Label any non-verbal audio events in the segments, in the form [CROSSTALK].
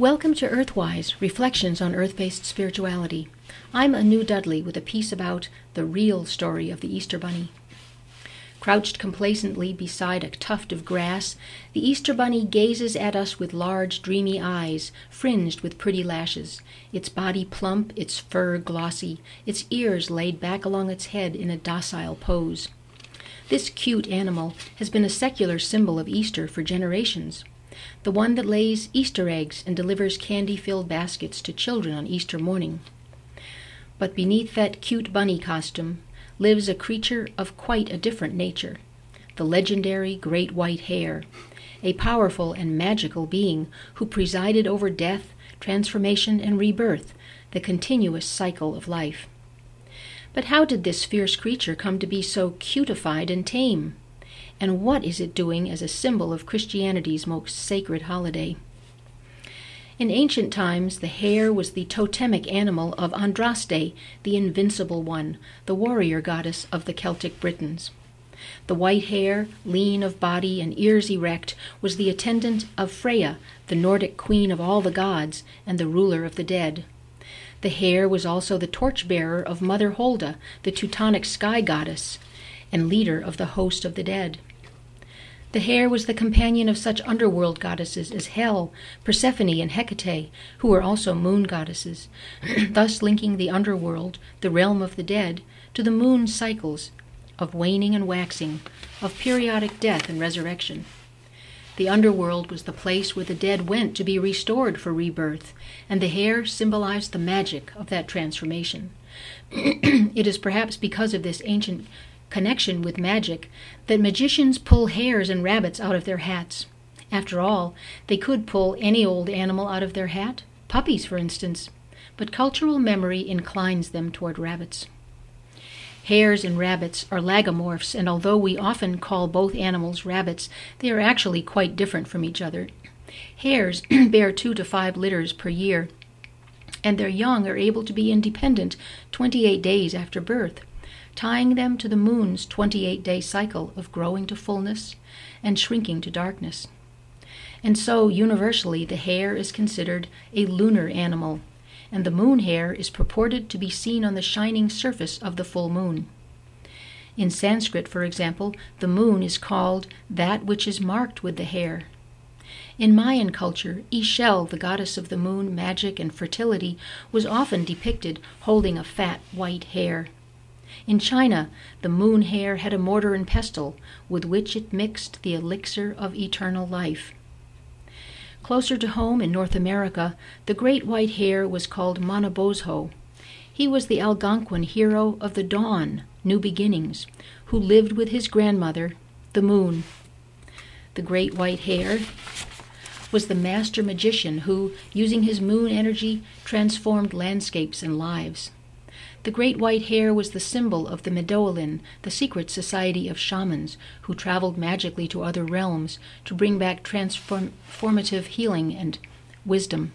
Welcome to Earthwise Reflections on Earth based Spirituality. I'm Anu Dudley with a piece about the real story of the Easter Bunny. Crouched complacently beside a tuft of grass, the Easter Bunny gazes at us with large, dreamy eyes, fringed with pretty lashes, its body plump, its fur glossy, its ears laid back along its head in a docile pose. This cute animal has been a secular symbol of Easter for generations the one that lays Easter eggs and delivers candy filled baskets to children on Easter morning. But beneath that cute bunny costume lives a creature of quite a different nature the legendary great white hare, a powerful and magical being who presided over death, transformation, and rebirth, the continuous cycle of life. But how did this fierce creature come to be so cutified and tame? And what is it doing as a symbol of Christianity's most sacred holiday? In ancient times, the hare was the totemic animal of Andraste, the invincible one, the warrior goddess of the Celtic Britons. The white hare, lean of body and ears erect, was the attendant of Freya, the Nordic queen of all the gods and the ruler of the dead. The hare was also the torchbearer of Mother Holda, the Teutonic sky goddess, and leader of the host of the dead. The hare was the companion of such underworld goddesses as Hel, Persephone, and Hecate, who were also moon goddesses, [CLEARS THROAT] thus linking the underworld, the realm of the dead, to the moon cycles of waning and waxing, of periodic death and resurrection. The underworld was the place where the dead went to be restored for rebirth, and the hare symbolized the magic of that transformation. [CLEARS THROAT] it is perhaps because of this ancient connection with magic that magicians pull hares and rabbits out of their hats. After all, they could pull any old animal out of their hat, puppies, for instance, but cultural memory inclines them toward rabbits. Hares and rabbits are lagomorphs, and although we often call both animals rabbits, they are actually quite different from each other. Hares [CLEARS THROAT] bear two to five litters per year, and their young are able to be independent 28 days after birth tying them to the moon's 28 day cycle of growing to fullness and shrinking to darkness. And so, universally, the hare is considered a lunar animal, and the moon hare is purported to be seen on the shining surface of the full moon. In Sanskrit, for example, the moon is called that which is marked with the hare. In Mayan culture, Ixchel, the goddess of the moon, magic, and fertility, was often depicted holding a fat white hare. In China, the moon hare had a mortar and pestle with which it mixed the elixir of eternal life. Closer to home in North America, the great white hare was called Manabozho. He was the Algonquin hero of the dawn, new beginnings, who lived with his grandmother, the moon. The great white hare was the master magician who, using his moon energy, transformed landscapes and lives. The great white hare was the symbol of the Midewiwin, the secret society of shamans who traveled magically to other realms to bring back transformative healing and wisdom.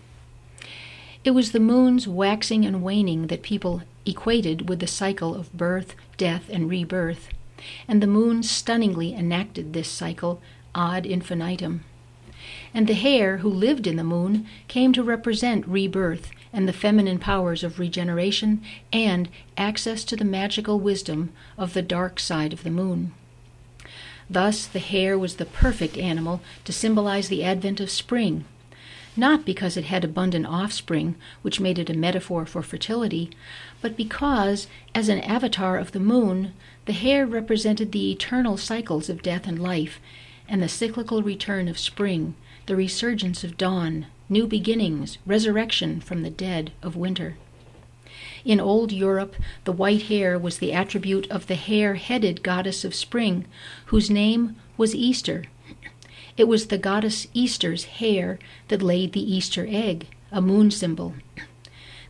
It was the moon's waxing and waning that people equated with the cycle of birth, death, and rebirth, and the moon stunningly enacted this cycle ad infinitum. And the hare who lived in the moon came to represent rebirth and the feminine powers of regeneration, and access to the magical wisdom of the dark side of the moon. Thus, the hare was the perfect animal to symbolize the advent of spring, not because it had abundant offspring, which made it a metaphor for fertility, but because, as an avatar of the moon, the hare represented the eternal cycles of death and life, and the cyclical return of spring, the resurgence of dawn, new beginnings, resurrection from the dead of winter. In old Europe, the white hare was the attribute of the hare headed goddess of spring, whose name was Easter. It was the goddess Easter's hare that laid the Easter egg, a moon symbol.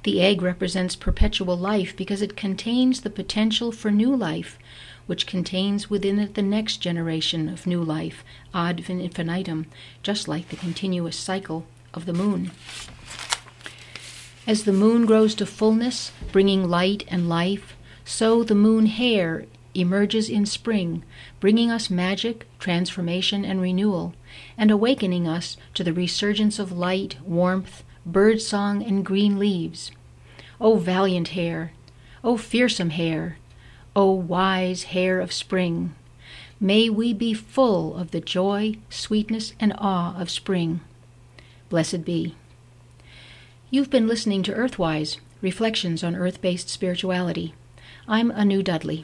The egg represents perpetual life because it contains the potential for new life, which contains within it the next generation of new life, ad infinitum, just like the continuous cycle of the moon. As the moon grows to fullness, bringing light and life, so the moon hare emerges in spring, bringing us magic, transformation, and renewal, and awakening us to the resurgence of light, warmth, bird song, and green leaves. O valiant hare! O fearsome hare! O wise hare of spring! May we be full of the joy, sweetness, and awe of spring. Blessed be. You've been listening to Earthwise Reflections on Earth Based Spirituality. I'm Anu Dudley.